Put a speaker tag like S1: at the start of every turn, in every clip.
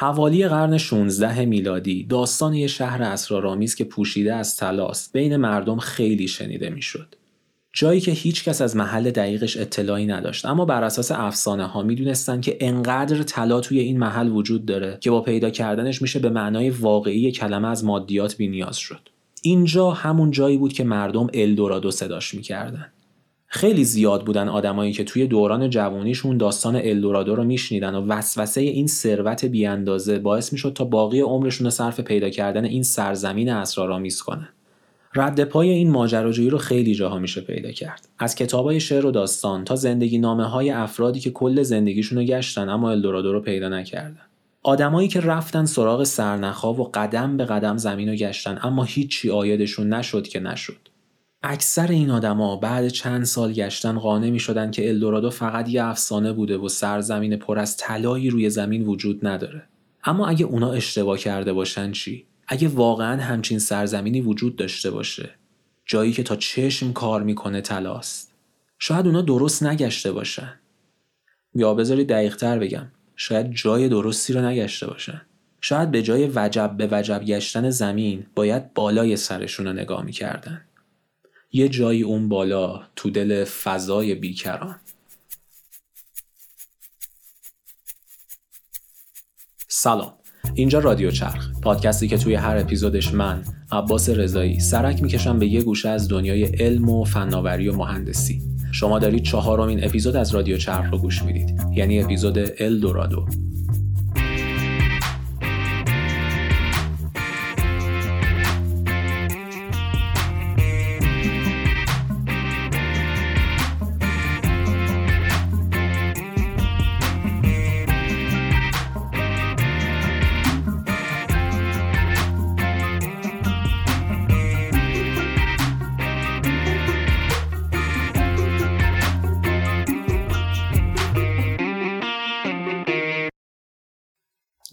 S1: حوالی قرن 16 میلادی داستان یه شهر اسرارآمیز که پوشیده از تلاست بین مردم خیلی شنیده می‌شد. جایی که هیچ کس از محل دقیقش اطلاعی نداشت اما بر اساس افسانه ها می‌دونستن که انقدر طلا توی این محل وجود داره که با پیدا کردنش میشه به معنای واقعی کلمه از مادیات بینیاز شد اینجا همون جایی بود که مردم الدورادو صداش می‌کردن خیلی زیاد بودن آدمایی که توی دوران جوانیشون داستان الدورادو رو میشنیدن و وسوسه این ثروت بیاندازه باعث می‌شد تا باقی عمرشون رو صرف پیدا کردن این سرزمین اسرارآمیز کنن. رد پای این ماجراجویی رو خیلی جاها میشه پیدا کرد. از کتابای شعر و داستان تا زندگی نامه های افرادی که کل زندگیشون رو گشتن اما الدورادو رو پیدا نکردن. آدمایی که رفتن سراغ سرنخا و قدم به قدم زمین رو گشتن اما هیچی آیدشون نشد که نشد. اکثر این آدما بعد چند سال گشتن قانع می شدن که الدورادو فقط یه افسانه بوده و سرزمین پر از طلایی روی زمین وجود نداره. اما اگه اونا اشتباه کرده باشن چی؟ اگه واقعا همچین سرزمینی وجود داشته باشه. جایی که تا چشم کار می‌کنه تلاست. شاید اونا درست نگشته باشن. یا بذارید دقیقتر بگم. شاید جای درستی رو نگشته باشن. شاید به جای وجب به وجب گشتن زمین باید بالای سرشون رو نگاه می‌کردن. یه جایی اون بالا تو دل فضای بیکران. سلام. اینجا رادیو چرخ. پادکستی که توی هر اپیزودش من عباس رضایی سرک می‌کشم به یه گوشه از دنیای علم و فناوری و مهندسی. شما دارید چهارمین اپیزود از رادیو چرخ رو گوش می‌دید. یعنی اپیزود ال دورادو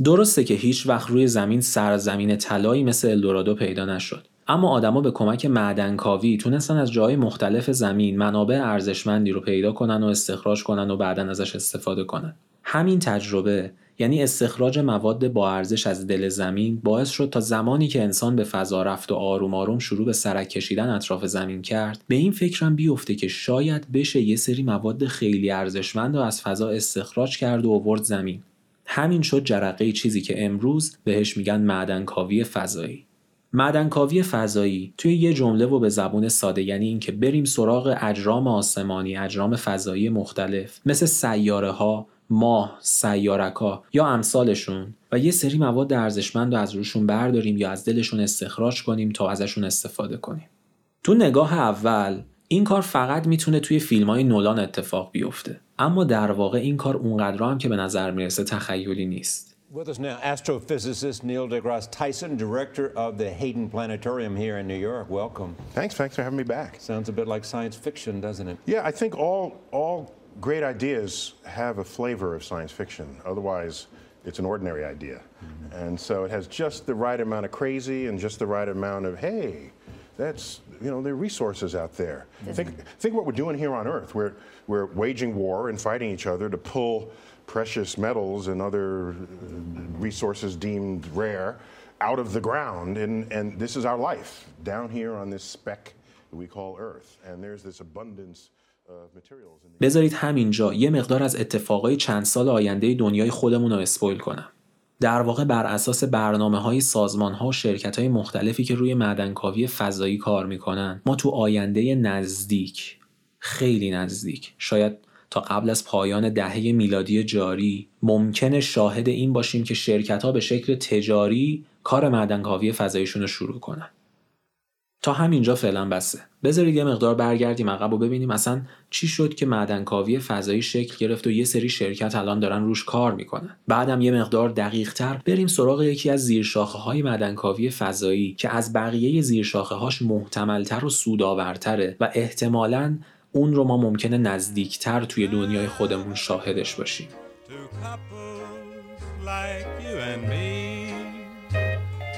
S1: درسته که هیچ وقت روی زمین سرزمین طلایی مثل الدورادو پیدا نشد. اما آدما به کمک معدنکاوی تونستن از جای مختلف زمین منابع ارزشمندی رو پیدا کنن و استخراج کنن و بعدا ازش استفاده کنن. همین تجربه یعنی استخراج مواد با ارزش از دل زمین باعث شد تا زمانی که انسان به فضا رفت و آروم آروم شروع به سرک کشیدن اطراف زمین کرد به این فکرم بیفته که شاید بشه یه سری مواد خیلی ارزشمند رو از فضا استخراج کرد و آورد زمین. همین شد جرقه چیزی که امروز بهش میگن معدنکاوی فضایی. معدنکاوی فضایی توی یه جمله و به زبون ساده یعنی اینکه بریم سراغ اجرام آسمانی اجرام فضایی مختلف مثل سیاره ها ماه سیارکا یا امثالشون و یه سری مواد ارزشمند رو از روشون برداریم یا از دلشون استخراج کنیم تا ازشون استفاده کنیم. تو نگاه اول این کار فقط می‌تونه توی فیلم های نولان اتفاق بیفته اما در واقع این کار اونقدر هم که به نظر می‌رسه تخیلی نیست
S2: With us now, astrophysicist Neil deGrasse Tyson, director of the Hayden Planetarium here in New York. Welcome.
S3: Thanks, thanks for having me back.
S2: Sounds a bit like science fiction, doesn't it?
S3: Yeah, I think all all great ideas have a flavor of science fiction. Otherwise, it's an ordinary idea. Mm-hmm. And so it has just the right amount of crazy and just the right amount of hey, that's you know, there are resources out there. Think, think what we're doing here on Earth. We're, we're waging war and fighting each other to pull precious metals and other resources deemed rare out of the ground. And, and this is our life down here on this speck that we call Earth. And there's this abundance.
S1: بذارید همینجا یه مقدار از اتفاقای چند سال آینده دنیای خودمون رو اسپویل کنم. در واقع بر اساس برنامه های سازمان ها و شرکت های مختلفی که روی معدنکاوی فضایی کار می‌کنن ما تو آینده نزدیک خیلی نزدیک شاید تا قبل از پایان دهه میلادی جاری ممکنه شاهد این باشیم که شرکت ها به شکل تجاری کار معدنکاوی فضاییشون رو شروع کنن. تا همینجا فعلا بسه. بذارید یه مقدار برگردیم عقب و ببینیم اصلا چی شد که معدنکاوی فضایی شکل گرفت و یه سری شرکت الان دارن روش کار می‌کنن. بعدم یه مقدار دقیق تر بریم سراغ یکی از زیرشاخه های معدنکاوی فضایی که از بقیه زیرشاخه هاش محتملتر و سودآورتره و احتمالاً اون رو ما ممکنه نزدیکتر توی دنیای خودمون شاهدش باشیم.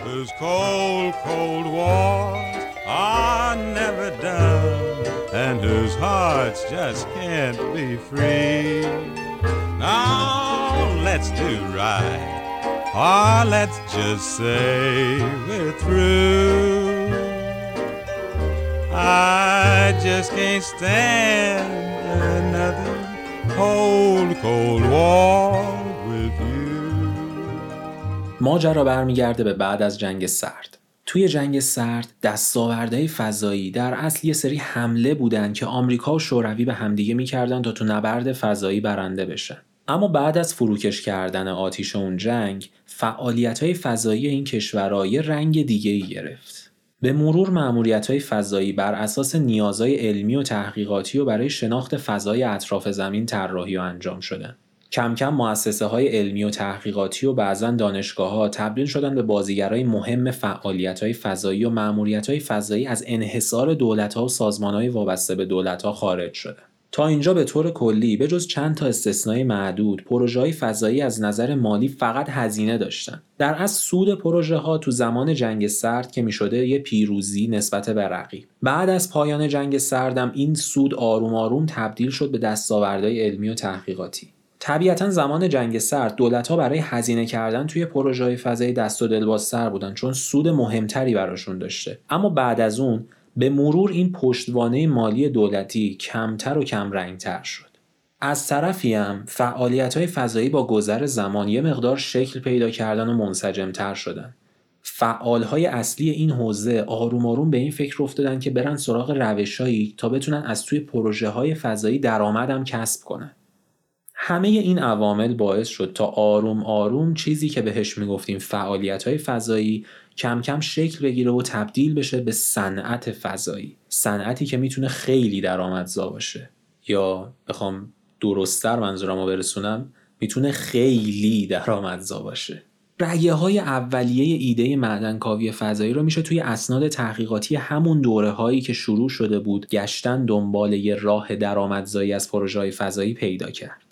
S4: Whose cold, cold wars are never done, and whose hearts just can't be free. Now let's do right Ah, let's just say we're through. I just can't stand another cold, cold war with you.
S1: ماجرا برمیگرده به بعد از جنگ سرد. توی جنگ سرد دستاوردهای فضایی در اصل یه سری حمله بودن که آمریکا و شوروی به همدیگه می‌کردن تا تو نبرد فضایی برنده بشن. اما بعد از فروکش کردن آتیش اون جنگ فعالیت های فضایی این کشورها یه رنگ دیگه ای گرفت. به مرور معمولیت های فضایی بر اساس نیازهای علمی و تحقیقاتی و برای شناخت فضای اطراف زمین طراحی و انجام شدن. کم کم مؤسسه های علمی و تحقیقاتی و بعضا دانشگاه ها تبدیل شدن به بازیگرای مهم فعالیت های فضایی و معمولیت های فضایی از انحصار دولت ها و سازمان های وابسته به دولت ها خارج شدن. تا اینجا به طور کلی به جز چند تا استثنای معدود پروژه های فضایی از نظر مالی فقط هزینه داشتن. در از سود پروژه ها تو زمان جنگ سرد که می شده یه پیروزی نسبت به رقیب. بعد از پایان جنگ سردم این سود آروم آروم تبدیل شد به دستاوردهای علمی و تحقیقاتی. طبیعتا زمان جنگ سرد دولت ها برای هزینه کردن توی پروژه های فضایی دست و دلبازتر بودن چون سود مهمتری براشون داشته اما بعد از اون به مرور این پشتوانه مالی دولتی کمتر و کم رنگتر شد. از طرفی هم فعالیت های فضایی با گذر زمان یه مقدار شکل پیدا کردن و منسجمتر شدن. فعال های اصلی این حوزه آروم آروم به این فکر افتادن که برن سراغ روشهایی تا بتونن از توی پروژه های فضایی درآمدم کسب کنن. همه این عوامل باعث شد تا آروم آروم چیزی که بهش می‌گفتیم فعالیت های فضایی کم کم شکل بگیره و تبدیل بشه به صنعت فضایی. صنعتی که می‌تونه خیلی درآمدزا باشه. یا بخوام درستتر منظورمو برسونم می‌تونه خیلی درآمدزا باشه. رگه های اولیه ایده معدنکاوی فضایی رو میشه توی اسناد تحقیقاتی همون دوره هایی که شروع شده بود گشتن دنبال یه راه درآمدزایی از پروژه فضایی پیدا کرد.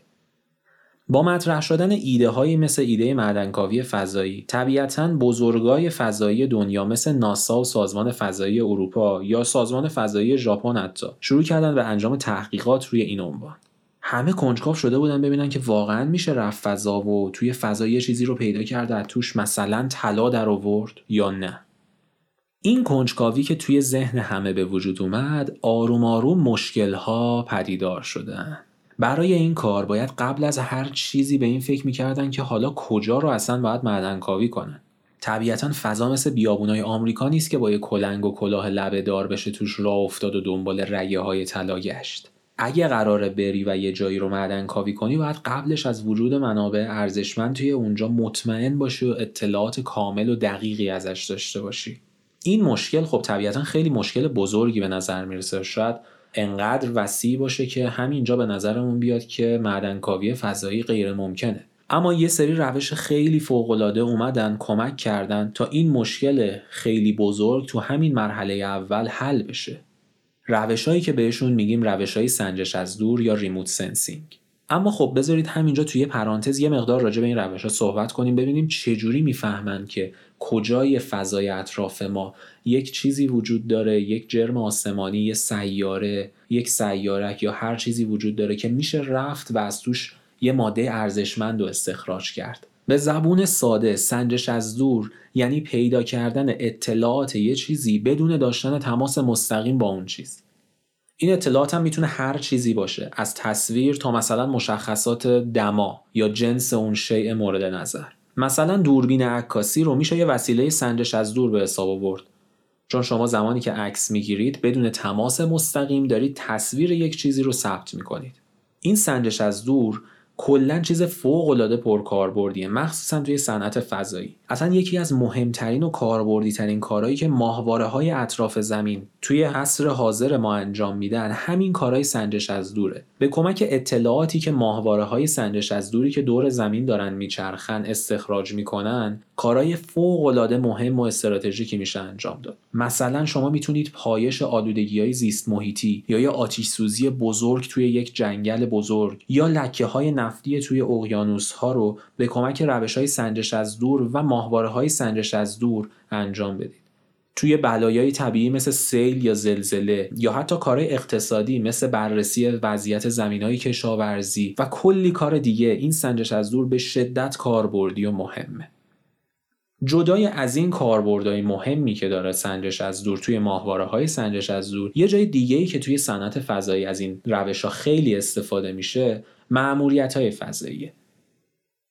S1: با مطرح شدن ایده هایی مثل ایده معدنکاوی فضایی طبیعتا بزرگای فضایی دنیا مثل ناسا و سازمان فضایی اروپا یا سازمان فضایی ژاپن حتی شروع کردن به انجام تحقیقات روی این عنوان. همه کنجکاو شده بودن ببینن که واقعا میشه رفت فضا و توی فضا یه چیزی رو پیدا کرده از توش مثلا طلا در آورد یا نه. این کنجکاوی که توی ذهن همه به وجود اومد آروم آروم مشکلها پدیدار شدن. برای این کار باید قبل از هر چیزی به این فکر می‌کردن که حالا کجا رو اصلا باید معدنکاوی کنن. طبیعتا فضا مثل بیابونای آمریکا نیست که با یه کلنگ و کلاه لبه دار بشه توش راه افتاد و دنبال رگه های طلا گشت. اگه قراره بری و یه جایی رو معدن کاوی کنی باید قبلش از وجود منابع ارزشمند توی اونجا مطمئن باشی و اطلاعات کامل و دقیقی ازش داشته باشی. این مشکل خب طبیعتا خیلی مشکل بزرگی به نظر می‌رسه. شاید انقدر وسیع باشه که همینجا به نظرمون بیاد که معدنکاوی فضایی غیر ممکنه. اما یه سری روش خیلی فوقالعاده اومدن کمک کردن تا این مشکل خیلی بزرگ تو همین مرحله اول حل بشه. روشهایی که بهشون میگیم روشهای سنجش از دور یا remote sensing. اما خب بذارید همینجا توی پرانتز یه مقدار راجع به این روش ها صحبت کنیم ببینیم چجوری می‌فهمن که کجای فضای اطراف ما. یک چیزی وجود داره یک جرم آسمانی یه سیاره یک سیارک یا هر چیزی وجود داره که میشه رفت و از توش یه ماده ارزشمند و استخراج کرد. به زبون ساده سنجش از دور یعنی پیدا کردن اطلاعات یه چیزی بدون داشتن تماس مستقیم با اون چیز. این اطلاعات هم می‌تونه هر چیزی باشه از تصویر تا مثلا مشخصات دما یا جنس اون شیء مورد نظر. مثلا دوربین عکاسی رو میشه یه وسیله سنجش از دور به حساب آورد. چون شما زمانی که عکس می‌گیرید بدون تماس مستقیم دارید تصویر یک چیزی رو ثبت می‌کنید. این سنجش از دور کلا چیز فوق العاده پرکاربردیه مخصوصا توی صنعت فضایی. اصلا یکی از مهمترین و کاربردی ترین کارهایی که ماهواره های اطراف زمین توی عصر حاضر ما انجام میدن همین کارهای سنجش از دوره. به کمک اطلاعاتی که ماهواره های سنجش از دوری که دور زمین دارن میچرخن استخراج می‌کنن کارهای فوق العاده مهم و استراتژیکی میشه انجام داد. مثلا شما می‌تونید پایش آلودگی های زیست محیطی یا یه آتیش سوزی بزرگ توی یک جنگل بزرگ یا لکه های نفتی توی اقیانوس ها رو به کمک روش های سنجش از دور و ماهواره های سنجش از دور انجام بدید. توی بلایای طبیعی مثل سیل یا زلزله یا حتی کارهای اقتصادی مثل بررسی وضعیت زمین های کشاورزی و کلی کار دیگه این سنجش از دور به شدت کاربردی و مهمه. جدای از این کاربردهای مهمی که داره سنجش از دور توی ماهواره های سنجش از دور یه جای دیگه ای که توی صنعت فضایی از این روش ها خیلی استفاده میشه معمولیت های فضاییه.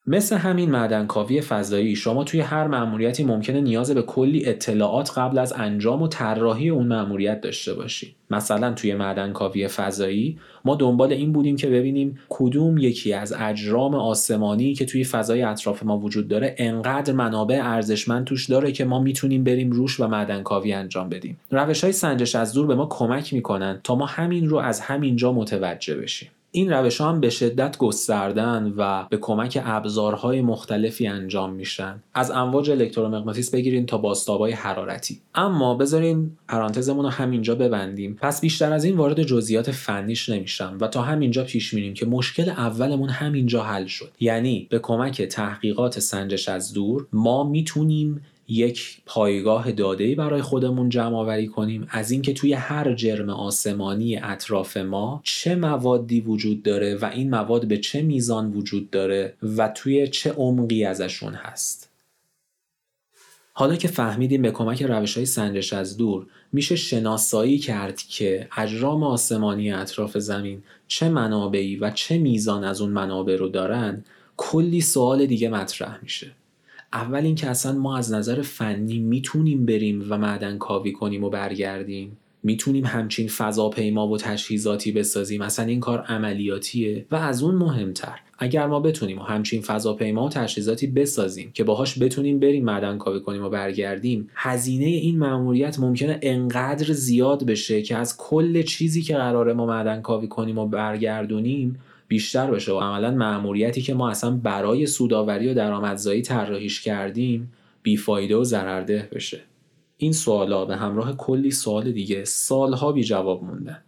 S1: مثل همین معدنکاوی فضایی شما توی هر مأموریتی ممکنه نیاز به کلی اطلاعات قبل از انجام و طراحی اون مأموریت داشته باشید مثلا توی معدنکاوی فضایی ما دنبال این بودیم که ببینیم کدوم یکی از اجرام آسمانی که توی فضای اطراف ما وجود داره انقدر منابع ارزشمند توش داره که ما می‌تونیم بریم روش و معدنکاوی انجام بدیم. روش های سنجش از دور به ما کمک می‌کنن تا ما همین رو از همینجا متوجه بشیم. این روش ها هم به شدت گستردن و به کمک ابزارهای مختلفی انجام میشن. از امواج الکترومغناطیس بگیرین تا باستابای حرارتی. اما بذارین پرانتزمون رو همینجا ببندیم. پس بیشتر از این وارد جزئیات فنیش نمیشم و تا همینجا پیش میریم که مشکل اولمون همینجا حل شد. یعنی به کمک تحقیقات سنجش از دور ما می‌تونیم یک پایگاه داده‌ای برای خودمون جمع آوری کنیم. از اینکه توی هر جرم آسمانی اطراف ما چه موادی وجود داره و این مواد به چه میزان وجود داره و توی چه عمقی ازشون هست. حالا که فهمیدیم به کمک روش های سنجش از دور میشه شناسایی کرد که اجرام آسمانی اطراف زمین چه منابعی و چه میزان از اون منابع رو دارن کلی سوال دیگه مطرح میشه. اول اینکه اصلا ما از نظر فنی می‌تونیم بریم و معدن کاوی کنیم و برگردیم. می‌تونیم همچین فضاپیما و تجهیزاتی بسازیم. اصلا این کار عملیاتیه و از اون مهمتر. اگر ما بتونیم همچین فضاپیما و تجهیزاتی بسازیم که باهاش بتونیم بریم معدن کاوی کنیم و برگردیم هزینه این مأموریت ممکنه انقدر زیاد بشه که از کل چیزی که قراره ما معدن کاوی کنیم و برگردونیم بیشتر بشه و عملا مأموریتی که ما اصلا برای سوداوری و درآمدزایی طراحیش کردیم بیفایده و ضررده بشه. این سوالا به همراه کلی سوال دیگه سالها بی جواب موندن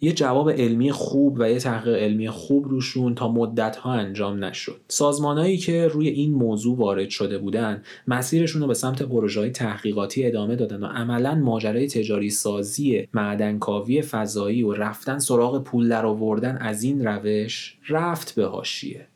S1: یه جواب علمی خوب و یه تحقیق علمی خوب روشون تا مدت ها انجام نشد. سازمانهایی که روی این موضوع وارد شده بودن مسیرشون رو به سمت پروژه تحقیقاتی ادامه دادن و عملا ماجرای تجاری سازی معدنکاوی فضایی و رفتن سراغ پول در آوردن از این روش رفت به هاشیه.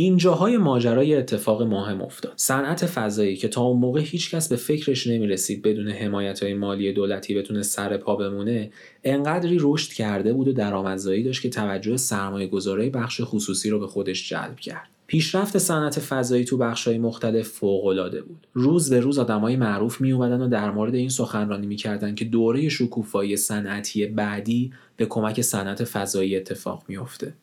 S1: اینجاهای ماجرای اتفاق مهم افتاد. صنعت فضایی که تا اون موقع هیچکس به فکرش نمی‌رسید بدون حمایت های مالی دولتی بتونه سر پا بمونه انقدری رشد کرده بود و درآمدزایی داشت که توجه سرمایه گذاره بخش خصوصی رو به خودش جلب کرد. پیشرفت صنعت فضایی تو بخشهای مختلف فوقالعاده بود. روز به روز آدمای معروف می و در مورد این سخنرانی می‌کردند که دوره شکوفایی صنعتی بعدی به کمک صنعت فضایی اتفاق میافته.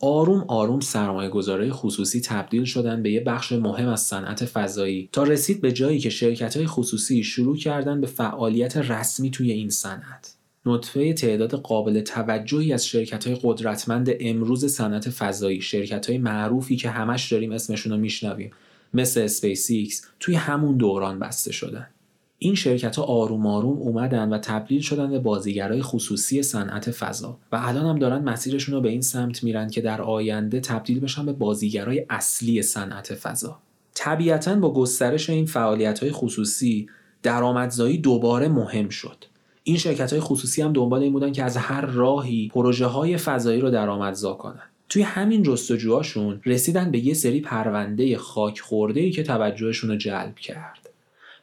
S1: آروم آروم سرمایه گذاره خصوصی تبدیل شدن به یه بخش مهم از صنعت فضایی تا رسید به جایی که شرکت های خصوصی شروع کردن به فعالیت رسمی توی این صنعت. نطفه تعداد قابل توجهی از شرکت های قدرتمند امروز صنعت فضایی شرکت های معروفی که همش داریم اسمشون رو میشنویم مثل اسپیس توی همون دوران بسته شدن. این شرکت ها آروم آروم اومدن و تبدیل شدن به بازیگرای خصوصی صنعت فضا و الان هم دارن مسیرشون رو به این سمت میرن که در آینده تبدیل بشن به بازیگرای اصلی صنعت فضا. طبیعتا با گسترش این فعالیت های خصوصی درآمدزایی دوباره مهم شد. این شرکت های خصوصی هم دنبال این بودن که از هر راهی پروژه های فضایی رو درآمدزا کنن. توی همین جستجوهاشون رسیدن به یه سری پرونده خاک خورده که توجهشون رو جلب کرد.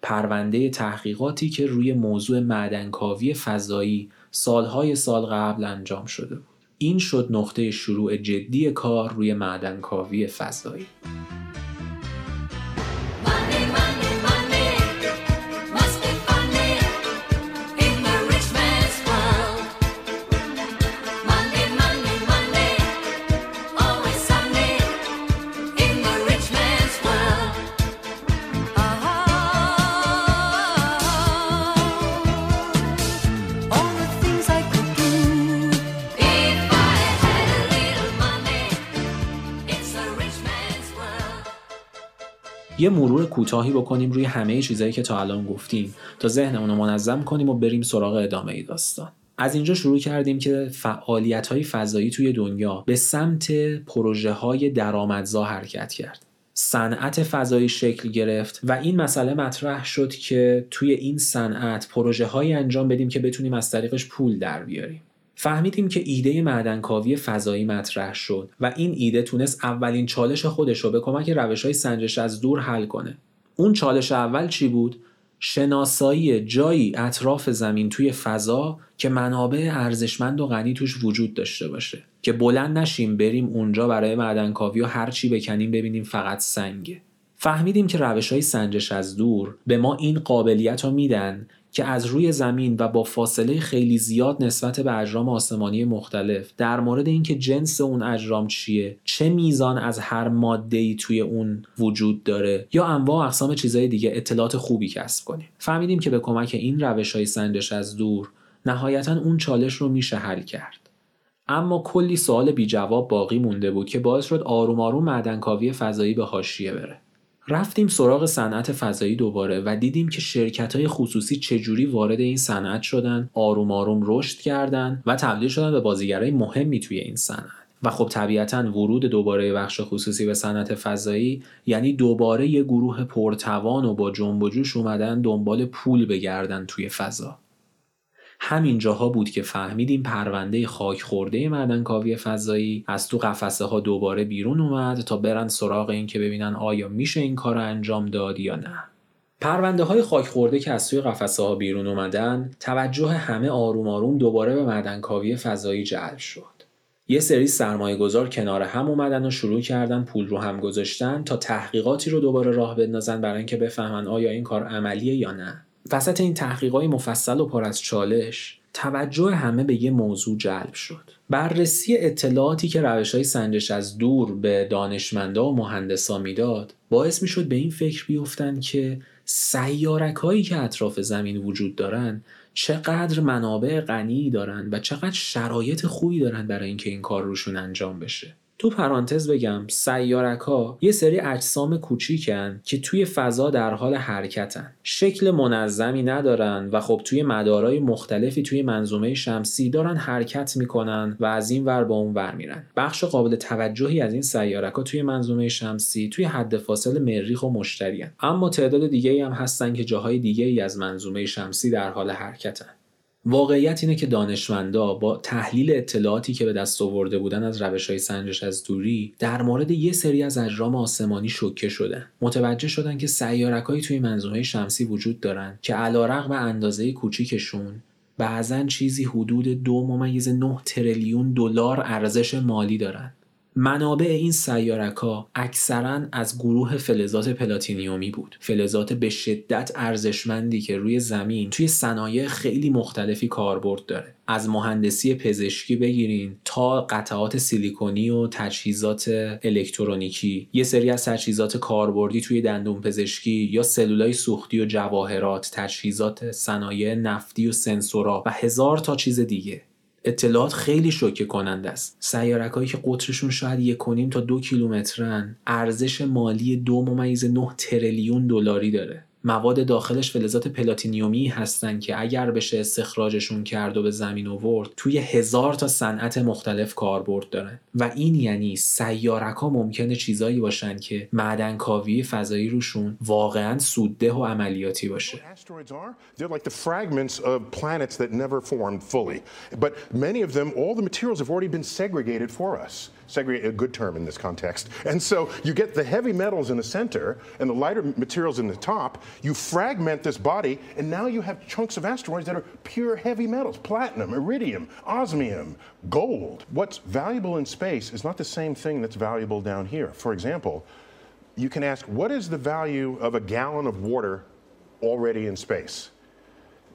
S1: پرونده تحقیقاتی که روی موضوع معدنکاوی فضایی سالهای سال قبل انجام شده بود. این شد نقطه شروع جدی کار روی معدنکاوی فضایی. یه مرور کوتاهی بکنیم روی همه چیزایی که تا الان گفتیم تا ذهنمون رو منظم کنیم و بریم سراغ ادامه ای داستان. از اینجا شروع کردیم که فعالیت های فضایی توی دنیا به سمت پروژه های درآمدزا حرکت کرد. صنعت فضایی شکل گرفت و این مسئله مطرح شد که توی این صنعت پروژه های انجام بدیم که بتونیم از طریقش پول در بیاریم. فهمیدیم که ایده معدنکاوی فضایی مطرح شد و این ایده تونست اولین چالش خودش رو به کمک روش های سنجش از دور حل کنه. اون چالش اول چی بود؟ شناسایی جایی اطراف زمین توی فضا که منابع ارزشمند و غنی توش وجود داشته باشه که بلند نشیم بریم اونجا برای معدنکاوی و هر چی بکنیم ببینیم فقط سنگه فهمیدیم که روش های سنجش از دور به ما این قابلیت رو میدن که از روی زمین و با فاصله خیلی زیاد نسبت به اجرام آسمانی مختلف. در مورد اینکه جنس اون اجرام چیه چه میزان از هر ماده ای توی اون وجود داره یا انواع اقسام چیزهای دیگه اطلاعات خوبی کسب کنیم. فهمیدیم که به کمک این روش های سنجش از دور نهایتا اون چالش رو میشه حل کرد. اما کلی سوال بی جواب باقی مونده بود که باعث شد آروم آروم معدنکاوی فضایی به حاشیه بره. رفتیم سراغ صنعت فضایی دوباره و دیدیم که شرکت های خصوصی چجوری وارد این صنعت شدن آروم آروم رشد کردن و تبدیل شدن به بازیگرای مهمی توی این صنعت. و خب طبیعتا ورود دوباره بخش خصوصی به صنعت فضایی یعنی دوباره یه گروه پرتوان و با جنب و جوش اومدن دنبال پول بگردن توی فضا. همین جاها بود که فهمیدیم پرونده خاک خورده معدنکاوی فضایی از تو قفسه ها دوباره بیرون اومد تا برن سراغ این که ببینن آیا میشه این کار رو انجام داد یا نه. پرونده های خاک خورده که از توی قفسه ها بیرون اومدن توجه همه آروم آروم دوباره به معدنکاوی فضایی جلب شد. یه سری سرمایه گذار کنار هم اومدن و شروع کردن پول رو هم گذاشتن تا تحقیقاتی رو دوباره راه بندازن برای اینکه بفهمن آیا این کار عملیه یا نه. وسط این تحقیقات مفصل و پر از چالش توجه همه به یه موضوع جلب شد. بررسی اطلاعاتی که روش های سنجش از دور به دانشمندا و مهندسا می‌داد باعث می‌شد به این فکر بیفتن که سیارک هایی که اطراف زمین وجود دارن چقدر منابع غنی دارن و چقدر شرایط خوبی دارن برای اینکه این کار روشون انجام بشه. تو پرانتز بگم سیارک ها یه سری اجسام کوچیکن که توی فضا در حال حرکتن. شکل منظمی ندارن و خب توی مدارای مختلفی توی منظومه شمسی دارن حرکت می‌کنن و از این ور با اون ور میرن. بخش قابل توجهی از این سیارک ها توی منظومه شمسی توی حد فاصل مریخ و مشتری اما تعداد دیگه هم هستن که جاهای دیگه ای از منظومه شمسی در حال حرکتن. واقعیت اینه که دانشمندا با تحلیل اطلاعاتی که به دست آورده بودن از روش های سنجش از دوری در مورد یه سری از اجرام آسمانی شوکه شدن. متوجه شدن که سیارکهایی توی منظومه شمسی وجود دارن که علیرغم اندازه کوچیکشون بعضا چیزی حدود دو ممیز نه تریلیون دلار ارزش مالی دارن. منابع این سیارک ها اکثرا از گروه فلزات پلاتینیومی بود. فلزات به شدت ارزشمندی که روی زمین توی صنایع خیلی مختلفی کاربرد داره. از مهندسی پزشکی بگیرین تا قطعات سیلیکونی و تجهیزات الکترونیکی. یه سری از تجهیزات کاربردی توی دندون پزشکی یا سلولای سوختی و جواهرات تجهیزات صنایع نفتی و سنسورا و هزار تا چیز دیگه. اطلاعات خیلی شوکه کننده است. سیارک هایی که قطرشون شاید یک تا دو کیلومترن ارزش مالی دو ممیز نه تریلیون دلاری داره. مواد داخلش فلزات پلاتینیومی هستن که اگر بشه استخراجشون کرد و به زمین آورد توی هزار تا صنعت مختلف کاربرد دارن. و این یعنی سیارک ها ممکنه چیزایی باشن که معدن کاوی فضایی روشون واقعا سودده و عملیاتی باشه.
S3: Segregate a good term in this context. And so you get the heavy metals in the center and the lighter materials in the top. You fragment this body, and now you have chunks of asteroids that are pure heavy metals platinum, iridium, osmium, gold. What's valuable in space is not the same thing that's valuable down here. For example, you can ask, what is the value of a gallon of water already in space?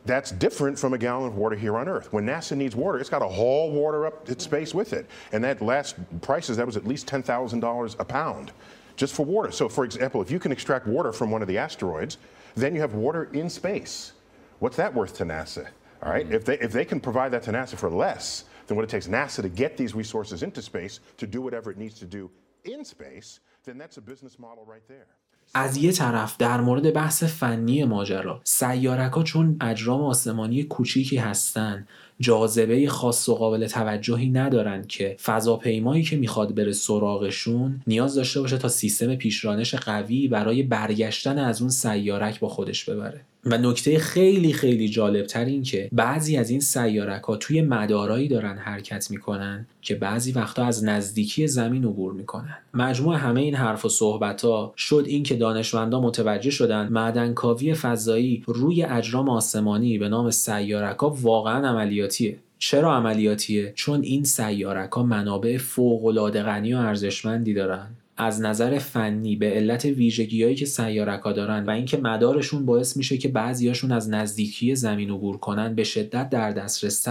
S3: That's different from a gallon of water here on Earth. When NASA needs water, it's got to haul water up in space with it. And that last prices, that was at least $10,000 a pound just for water. So, for example, if you can extract water from one of the asteroids, then you have water in space. What's that worth to NASA? All right? Mm-hmm. If, they, if they can provide that to NASA for less than what it takes NASA to get these resources into space to do whatever it needs to do in space, then that's a business model right there.
S1: از یه طرف در مورد بحث فنی ماجرا سیارک ها چون اجرام آسمانی کوچیکی هستن جاذبه خاص و قابل توجهی ندارن که فضاپیمایی که می‌خواد بره سراغشون نیاز داشته باشه تا سیستم پیشرانش قوی برای برگشتن از اون سیارک با خودش ببره. و نکته خیلی خیلی جالب تر این که بعضی از این سیارک ها توی مدارایی دارن حرکت می‌کنن که بعضی وقتا از نزدیکی زمین عبور می‌کنن. مجموع همه این حرف و صحبت ها شد این که دانشمندا متوجه شدن معدنکاوی فضایی روی اجرام آسمانی به نام سیارک ها واقعا عملیاتیه. چرا عملیاتیه؟ چون این سیارک منابع فوق غنی و ارزشمندی دارن. از نظر فنی به علت ویژگیهایی که سیارک دارن و اینکه مدارشون باعث میشه که بعضیاشون از نزدیکی زمین عبور کنن به شدت در دسترس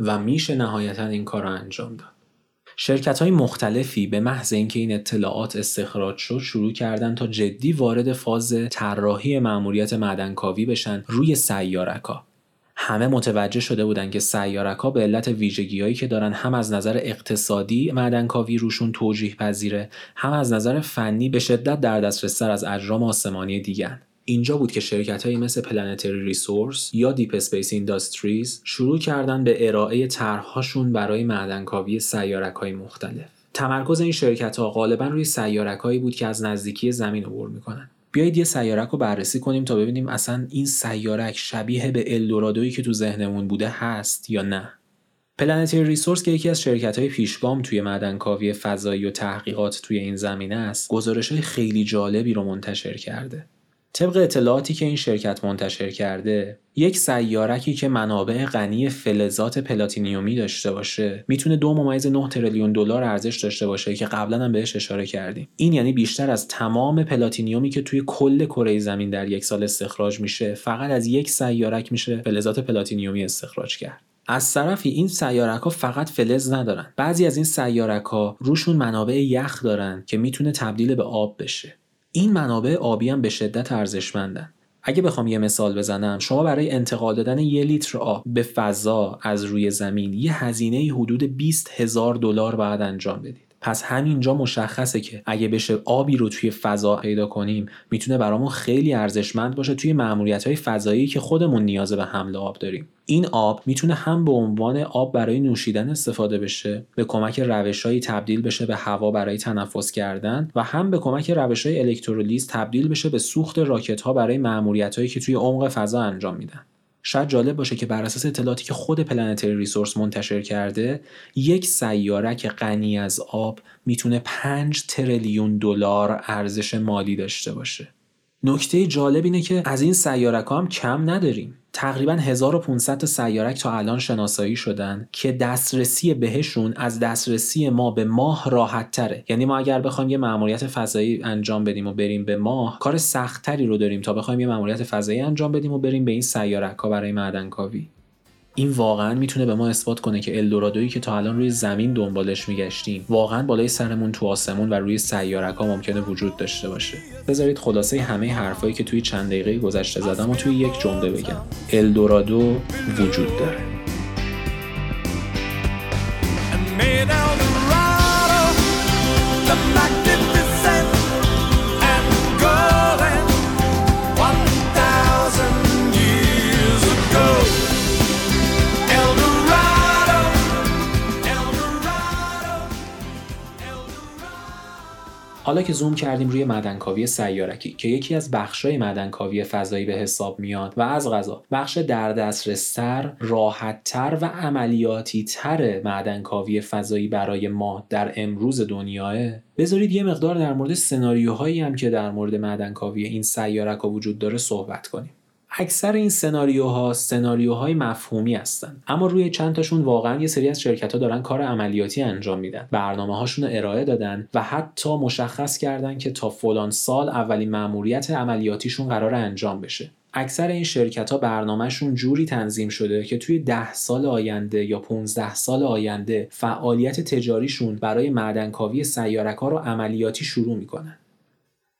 S1: و میشه نهایتا این کار رو انجام داد. شرکت های مختلفی به محض اینکه این اطلاعات استخراج شد شروع کردن تا جدی وارد فاز طراحی مأموریت معدنکاوی بشن روی سیارکا همه متوجه شده بودن که سیارک ها به علت ویژگیهایی که دارن هم از نظر اقتصادی معدنکاوی روشون توجیه پذیره هم از نظر فنی به شدت در دسترس از اجرام آسمانی دیگن اینجا بود که شرکت هایی مثل Planetary Resources یا Deep Space Industries شروع کردن به ارائه طرحهاشون برای معدنکاوی سیارک های مختلف. تمرکز این شرکت ها غالبا روی سیارک هایی بود که از نزدیکی زمین عبور می‌کنن. بیایید یه سیارک رو بررسی کنیم تا ببینیم اصلا این سیارک شبیه به الدورادویی که تو ذهنمون بوده هست یا نه. Planetary Resources که یکی از شرکت های پیشگام توی معدنکاوی فضایی و تحقیقات توی این زمینه است گزارش های خیلی جالبی رو منتشر کرده. طبق اطلاعاتی که این شرکت منتشر کرده یک سیارکی که منابع غنی فلزات پلاتینیومی داشته باشه می‌تونه دو ممیز 9 تریلیون دلار ارزش داشته باشه که قبلا هم بهش اشاره کردیم. این یعنی بیشتر از تمام پلاتینیومی که توی کل کره زمین در یک سال استخراج میشه فقط از یک سیارک میشه فلزات پلاتینیومی استخراج کرد. از طرفی این سیارک ها فقط فلز ندارن. بعضی از این سیارک ها روشون منابع یخ دارن که می‌تونه تبدیل به آب بشه. این منابع آبی هم به شدت ارزشمندن. اگه بخوام یه مثال بزنم شما برای انتقال دادن یه لیتر آب به فضا از روی زمین یه هزینه حدود 20 هزار دلار باید انجام بدید. پس همینجا مشخصه که اگه بشه آبی رو توی فضا پیدا کنیم می‌تونه برامون خیلی ارزشمند باشه توی معمولیت های فضایی که خودمون نیاز به حمل آب داریم. این آب می‌تونه هم به عنوان آب برای نوشیدن استفاده بشه به کمک روشهایی تبدیل بشه به هوا برای تنفس کردن و هم به کمک روش های الکترولیز تبدیل بشه به سوخت راکت ها برای معمولیت هایی که توی عمق فضا انجام میدن. شاید جالب باشه که بر اساس اطلاعاتی که خود پلنتری ریسورس منتشر کرده یک سیاره که غنی از آب می‌تونه 5 تریلیون دلار ارزش مالی داشته باشه. نکته جالب اینه که از این سیارک هم کم نداریم. تقریبا 1500 تا سیارک تا الان شناسایی شدن که دسترسی بهشون از دسترسی ما به ماه راحت تره. یعنی ما اگر بخوایم یه مأموریت فضایی انجام بدیم و بریم به ماه کار سختتری رو داریم تا بخوایم یه مأموریت فضایی انجام بدیم و بریم به این سیارک ها برای معدنکاوی. این واقعا می‌تونه به ما اثبات کنه که الدورادویی که تا الان روی زمین دنبالش میگشتیم واقعا بالای سرمون تو آسمون و روی سیارک ها ممکنه وجود داشته باشه. بذارید خلاصه همه حرفایی که توی چند دقیقه گذشته زدم و توی یک جمله بگم. الدورادو وجود داره. حالا که زوم کردیم روی معدنکاوی سیارکی که یکی از بخشای معدنکاوی فضایی به حساب میاد و از غذا. بخش در دسترستر راحتتر و عملیاتی تر معدنکاوی فضایی برای ما در امروز دنیاه. بذارید یه مقدار در مورد سناریوهایی هم که در مورد معدنکاوی این سیارک وجود داره صحبت کنیم. اکثر این سناریوها سناریوهای مفهومی هستن. اما روی چند تاشون واقعا یه سری از شرکت ها دارن کار عملیاتی انجام میدن. برنامه هاشون ارائه دادن و حتی مشخص کردن که تا فلان سال اولین مأموریت عملیاتیشون قرار انجام بشه. اکثر این شرکت ها برنامهشون جوری تنظیم شده که توی ده سال آینده یا 15 سال آینده فعالیت تجاریشون برای معدنکاوی سیارک ها رو عملیاتی شروع می‌کنن.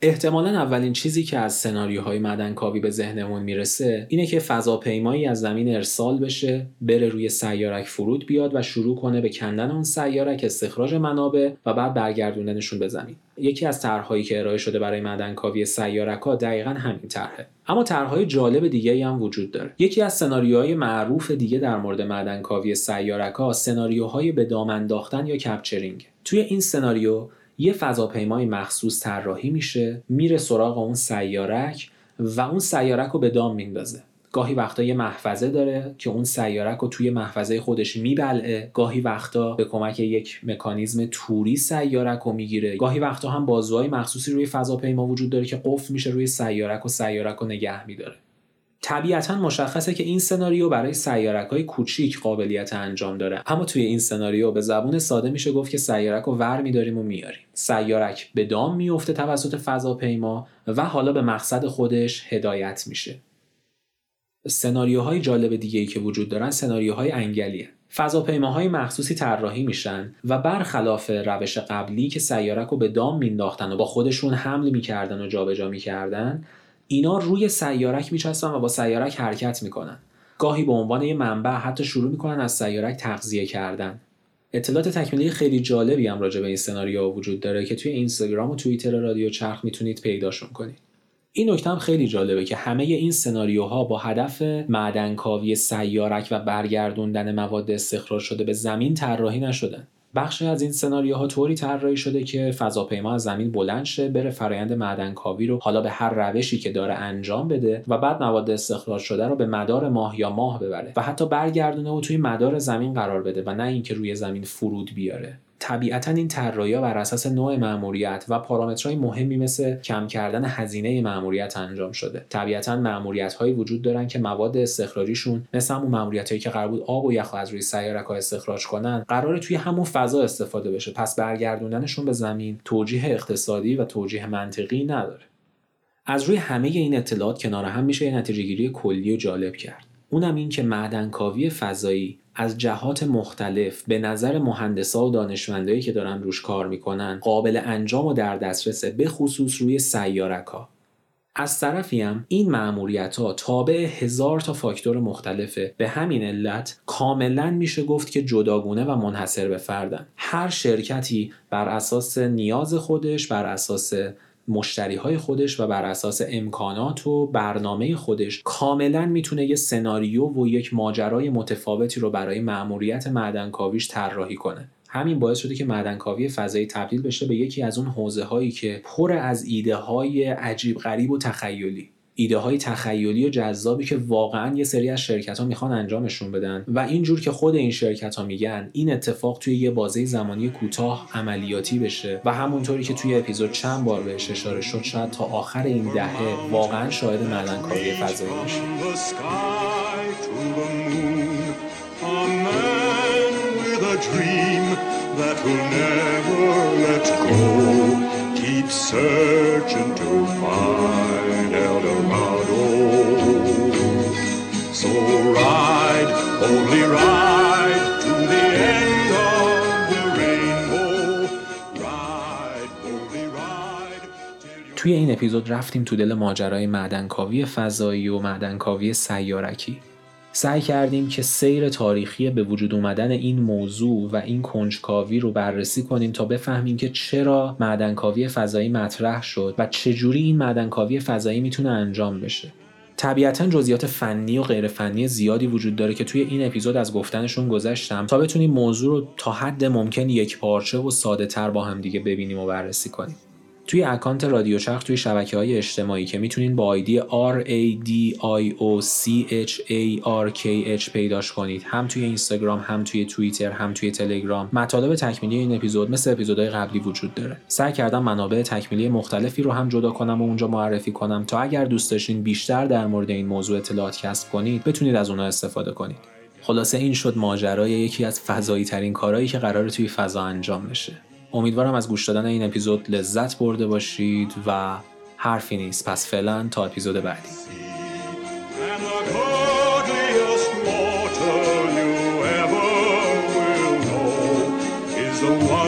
S1: احتمالا اولین چیزی که از سناریوهای مدنکاوی به ذهنمون می‌رسه اینه که فضاپیمایی از زمین ارسال بشه بره روی سیارک فرود بیاد و شروع کنه به کندن اون سیارک استخراج منابع و بعد برگردوندنشون به زمین. یکی از طرحهایی که ارائه شده برای مدنکاوی سیارک ها دقیقا همین طرحه. اما طرحهای جالب دیگه هم وجود داره. یکی از سناریوهای معروف دیگه در مورد مدنکاوی سیارک ها سناریوهای به دام انداختن یا کپچرینگ. توی این سناریو یه فضاپیمای مخصوص طراحی میشه میره سراغ اون سیارک و اون سیارک رو به دام میندازه. گاهی وقتا یه محفظه داره که اون سیارک رو توی محفظه خودش میبلعه. گاهی وقتا به کمک یک مکانیزم توری سیارک رو می‌گیره. گاهی وقتا هم بازوهای مخصوصی روی فضاپیما وجود داره که قفل میشه روی سیارک و سیارک رو نگه میداره. طبیعتا مشخصه که این سناریو برای سیارک های کوچیک قابلیت انجام داره. اما توی این سناریو به زبون ساده میشه گفت که سیارک رو ور میداریم و میاریم سیارک به دام میفته توسط فضاپیما و حالا به مقصد خودش هدایت میشه. سناریوهای جالب دیگه ای که وجود دارن سناریوهای انگلیه. فضاپیماهای مخصوصی طراحی میشن و برخلاف روش قبلی که سیارک رو به دام مینداختن و با خودشون حمل می‌کردن و جابجا می‌کردن اینا روی سیارک میچسبن و با سیارک حرکت می‌کنن. گاهی به عنوان یه منبع حتی شروع می‌کنن از سیارک تغذیه کردن. اطلاعات تکمیلی خیلی جالبی هم راجع به این سناریو وجود داره که توی اینستاگرام و توییتر رادیو چرخ می‌تونید پیداشون کنید. این نکته هم خیلی جالبه که همه این سناریوها با هدف معدنکاوی سیارک و برگردوندن مواد استخراج شده به زمین طراحی نشدن. بخشی از این سناریوها طوری طراحی شده که فضاپیما از زمین بلند شه بره فرایند معدنکاوی رو حالا به هر روشی که داره انجام بده و بعد مواد استخراج شده رو به مدار ماه یا ماه ببره و حتی برگردونه و توی مدار زمین قرار بده و نه اینکه روی زمین فرود بیاره. طبیعتا این طراحی بر اساس نوع مأموریت و پارامترهای مهمی مثل کم کردن هزینه مأموریت انجام شده. طبیعتا مأموریت هایی وجود دارن که مواد استخراجیشون مثل همون مأموریت هایی که قرار بود آب و یخ از روی سیارک ها استخراج کنن قرار توی همون فضا استفاده بشه. پس برگردوندنشون به زمین توجیه اقتصادی و توجیه منطقی نداره. از روی همه این اطلاعات کنار هم میشه یه نتیجه گیری کلی و جالب کرد. اونم این که معدنکاوی فضایی از جهات مختلف به نظر مهندسا و دانشمندایی که دارن روش کار می‌کنن قابل انجام و در دسترسه به خصوص روی سیارک ها. از طرفی هم این معمولیت ها تابع هزار تا فاکتور مختلفه به همین علت کاملا میشه گفت که جداگونه و منحصر به فردن هر شرکتی بر اساس نیاز خودش بر اساس مشتری های خودش و بر اساس امکانات و برنامه خودش کاملا می‌تونه یه سناریو و یک ماجرای متفاوتی رو برای مأموریت معدنکاویش طراحی کنه. همین باعث شده که معدنکاوی فضایی تبدیل بشه به یکی از اون حوزه هایی که پر از ایده های عجیب غریب و تخیلی. ایده های تخیلی و جذابی که واقعا یه سری از شرکت ها می‌خوان انجامشون بدن. و اینجور که خود این شرکت ها میگن این اتفاق توی یه بازه زمانی کوتاه عملیاتی بشه و همونطوری که توی اپیزود چند بار بهش اشاره شد شاید تا آخر این دهه واقعا شاهد معدنکاوی فضایی باشیم توی این اپیزود رفتیم تو دل ماجرای معدنکاوی فضایی و معدنکاوی سیارکی. سعی کردیم که سیر تاریخی به وجود اومدن این موضوع و این کنجکاوی رو بررسی کنیم تا بفهمیم که چرا معدنکاوی فضایی مطرح شد و چجوری این معدنکاوی فضایی می‌تونه انجام بشه. طبیعتا جزئیات فنی و غیر فنی زیادی وجود داره که توی این اپیزود از گفتنشون گذشتم تا بتونیم موضوع رو تا حد ممکن یک پارچه و ساده تر با هم دیگه ببینیم و بررسی کنیم. توی اکانت رادیو چرخ توی شبکه های اجتماعی که می‌تونین با آیدی R A D I O C H A R K H پیداش کنید. هم توی اینستاگرام هم توی توییتر هم توی تلگرام. مطالب تکمیلی این اپیزود مثل اپیزودهای قبلی وجود داره. سعی کردم منابع تکمیلی مختلفی رو هم جدا کنم و اونجا معرفی کنم تا اگر دوست داشتین بیشتر در مورد این موضوع اطلاعات کسب کنید بتونید از اونها استفاده کنید. خلاصه این شد ماجرای یکی از فضایی ترین کارهایی که قرار توی فضا انجام بشه. امیدوارم از گوش دادن این اپیزود لذت برده باشید و حرفی نیست. پس فعلا تا اپیزود بعدی. The one